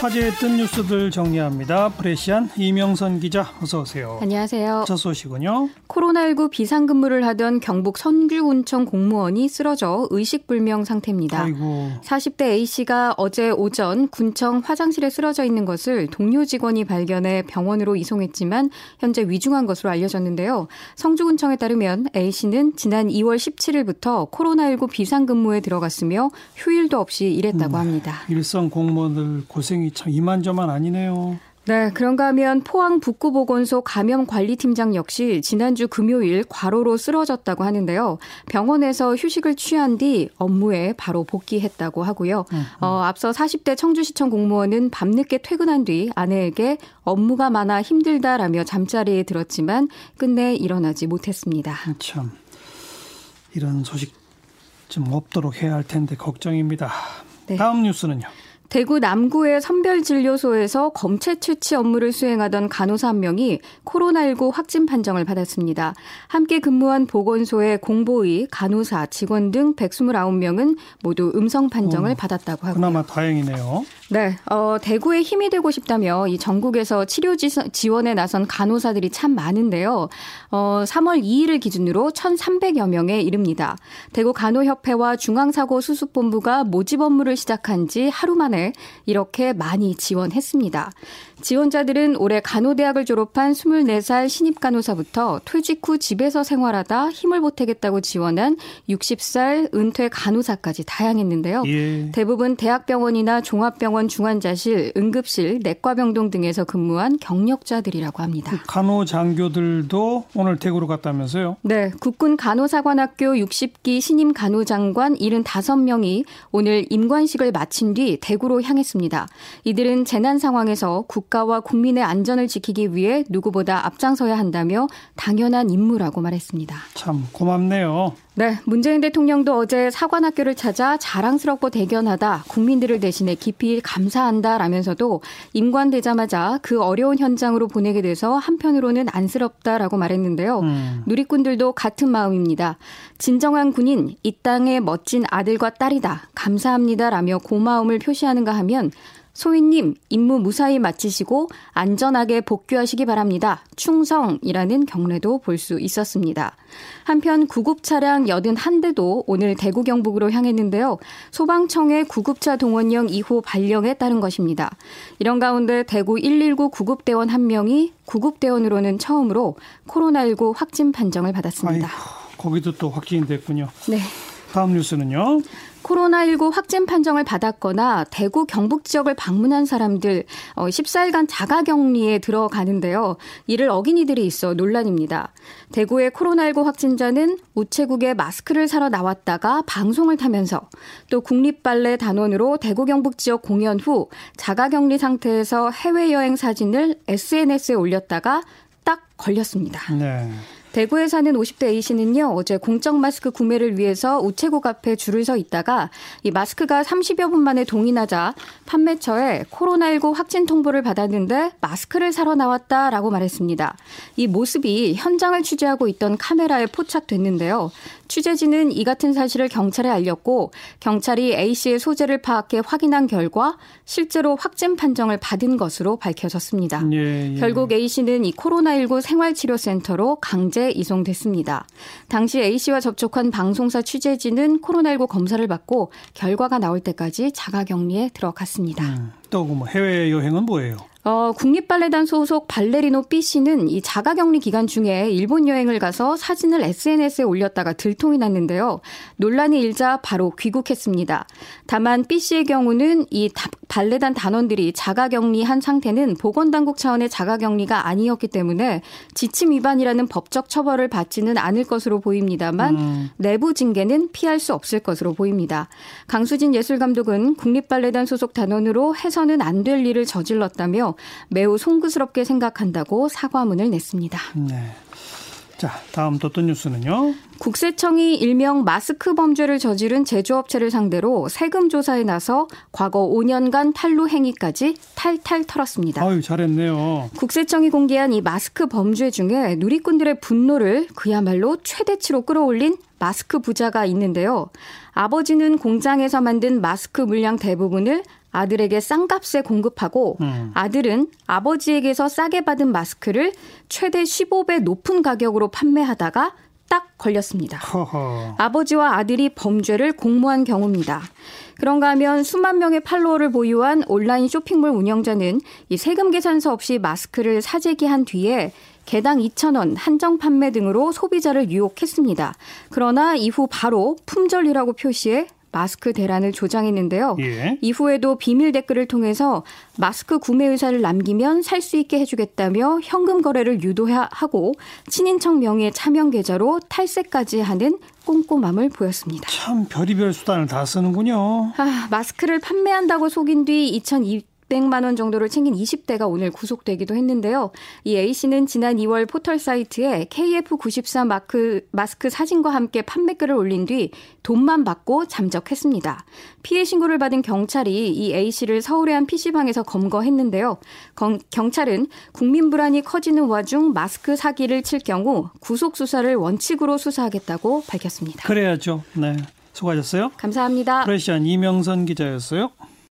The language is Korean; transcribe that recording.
화제의 뜬 뉴스들 정리합니다. 프레시안 이명선 기자 어서 오세요. 안녕하세요. 첫 소식은요. 코로나19 비상근무를 하던 경북 선규군청 공무원이 쓰러져 의식불명 상태입니다. 아이고. 40대 A씨가 어제 오전 군청 화장실에 쓰러져 있는 것을 동료 직원이 발견해 병원으로 이송했지만 현재 위중한 것으로 알려졌는데요. 성주군청에 따르면 A씨는 지난 2월 17일부터 코로나19 비상근무에 들어갔으며 휴일도 없이 일했다고 음, 합니다. 일선 공무원들 고생이 참 이만저만 아니네요. 네, 그런가 하면 포항 북구보건소 감염관리팀장 역시 지난주 금요일 과로로 쓰러졌다고 하는데요. 병원에서 휴식을 취한 뒤 업무에 바로 복귀했다고 하고요. 어, 앞서 40대 청주시청 공무원은 밤늦게 퇴근한 뒤 아내에게 업무가 많아 힘들다라며 잠자리에 들었지만 끝내 일어나지 못했습니다. 참 이런 소식 좀 없도록 해야 할 텐데 걱정입니다. 네. 다음 뉴스는요. 대구 남구의 선별진료소에서 검체 채취 업무를 수행하던 간호사 한 명이 코로나19 확진 판정을 받았습니다. 함께 근무한 보건소의 공보의, 간호사, 직원 등 129명은 모두 음성 판정을 어, 받았다고 하고요. 그나마 다행이네요. 네, 어, 대구에 힘이 되고 싶다며 이 전국에서 치료 지원에 나선 간호사들이 참 많은데요. 어, 3월 2일을 기준으로 1,300여 명에 이릅니다. 대구 간호협회와 중앙사고수습본부가 모집 업무를 시작한 지 하루 만에 이렇게 많이 지원했습니다. 지원자들은 올해 간호대학을 졸업한 24살 신입 간호사부터 퇴직 후 집에서 생활하다 힘을 보태겠다고 지원한 60살 은퇴 간호사까지 다양했는데요. 예. 대부분 대학병원이나 종합병원 중환자실, 응급실, 내과병동 등에서 근무한 경력자들이라고 합니다. 그 간호장교들도 오늘 대구로 갔다면서요? 네, 국군 간호사관학교 60기 신임 간호장관 75명이 오늘 임관식을 마친 뒤 대구로 향했습니다. 이들은 재난 상황에서 국가와 국민의 안전을 지키기 위해 누구보다 앞장서야 한다며 당연한 임무라고 말했습니다. 참 고맙네요. 네, 문재인 대통령도 어제 사관학교를 찾아 자랑스럽고 대견하다, 국민들을 대신해 깊이 감사한다 라면서도 임관되자마자 그 어려운 현장으로 보내게 돼서 한편으로는 안쓰럽다라고 말했는데요. 음. 누리꾼들도 같은 마음입니다. 진정한 군인, 이 땅의 멋진 아들과 딸이다, 감사합니다 라며 고마움을 표시하는가 하면 소희님, 임무 무사히 마치시고 안전하게 복귀하시기 바랍니다. 충성이라는 경례도 볼 수 있었습니다. 한편 구급 차량 81대도 오늘 대구 경북으로 향했는데요. 소방청의 구급차 동원령 2호 발령에 따른 것입니다. 이런 가운데 대구 119 구급대원 1명이 구급대원으로는 처음으로 코로나19 확진 판정을 받았습니다. 아이고, 거기도 또 확진이 됐군요. 네. 다음 뉴스는요. 코로나19 확진 판정을 받았거나 대구 경북 지역을 방문한 사람들 14일간 자가 격리에 들어가는데요. 이를 어긴 이들이 있어 논란입니다. 대구의 코로나19 확진자는 우체국에 마스크를 사러 나왔다가 방송을 타면서 또 국립발레 단원으로 대구 경북 지역 공연 후 자가 격리 상태에서 해외여행 사진을 SNS에 올렸다가 딱 걸렸습니다. 네. 대구에 사는 50대 A씨는요, 어제 공적 마스크 구매를 위해서 우체국 앞에 줄을 서 있다가 이 마스크가 30여 분 만에 동인하자 판매처에 코로나19 확진 통보를 받았는데 마스크를 사러 나왔다라고 말했습니다. 이 모습이 현장을 취재하고 있던 카메라에 포착됐는데요. 취재진은 이 같은 사실을 경찰에 알렸고 경찰이 A씨의 소재를 파악해 확인한 결과 실제로 확진 판정을 받은 것으로 밝혀졌습니다. 예, 예. 결국 A씨는 이 코로나19 생활치료센터로 강제 이송됐습니다. 당시 A씨와 접촉한 방송사 취재진은 코로나19 검사를 받고 결과가 나올 때까지 자가격리에 들어갔습니다. 음, 또뭐 해외 여행은 뭐예요? 어, 국립발레단 소속 발레리노 B씨는 이 자가격리 기간 중에 일본 여행을 가서 사진을 SNS에 올렸다가 들통이 났는데요. 논란이 일자 바로 귀국했습니다. 다만 B씨의 경우는 이 발레단 단원들이 자가격리한 상태는 보건당국 차원의 자가격리가 아니었기 때문에 지침 위반이라는 법적 처벌을 받지는 않을 것으로 보입니다만 음. 내부 징계는 피할 수 없을 것으로 보입니다. 강수진 예술감독은 국립발레단 소속 단원으로 해서는 안 될 일을 저질렀다며 매우 송구스럽게 생각한다고 사과문을 냈습니다. 네. 자, 다음 또 어떤 뉴스는요? 국세청이 일명 마스크 범죄를 저지른 제조업체를 상대로 세금 조사에 나서 과거 5년간 탈루 행위까지 탈탈 털었습니다. 아유, 잘했네요. 국세청이 공개한 이 마스크 범죄 중에 누리꾼들의 분노를 그야말로 최대치로 끌어올린 마스크 부자가 있는데요. 아버지는 공장에서 만든 마스크 물량 대부분을 아들에게 싼 값에 공급하고 음. 아들은 아버지에게서 싸게 받은 마스크를 최대 15배 높은 가격으로 판매하다가 딱 걸렸습니다. 허허. 아버지와 아들이 범죄를 공모한 경우입니다. 그런가 하면 수만 명의 팔로워를 보유한 온라인 쇼핑몰 운영자는 이 세금 계산서 없이 마스크를 사재기한 뒤에 개당 2,000원 한정 판매 등으로 소비자를 유혹했습니다. 그러나 이후 바로 품절이라고 표시해 마스크 대란을 조장했는데요. 예. 이후에도 비밀 댓글을 통해서 마스크 구매 의사를 남기면 살 수 있게 해주겠다며 현금 거래를 유도하고 친인척 명의의 차명 계좌로 탈세까지 하는 꼼꼼함을 보였습니다. 참 별의별 수단을 다 쓰는군요. 아, 마스크를 판매한다고 속인 뒤 2,200만 원 정도를 챙긴 20대가 오늘 구속되기도 했는데요. 이 A 씨는 지난 2월 포털 사이트에 KF94 마크, 마스크 사진과 함께 판매글을 올린 뒤 돈만 받고 잠적했습니다. 피해 신고를 받은 경찰이 이 A 씨를 서울의 한 PC방에서 검거했는데요. 경, 경찰은 국민 불안이 커지는 와중 마스크 사기를 칠 경우 구속 수사를 원칙으로 수사하겠다고 밝혔습니다. 그래야죠. 네. 수고하셨어요. 감사합니다. 프레시안 이명선 기자였어요.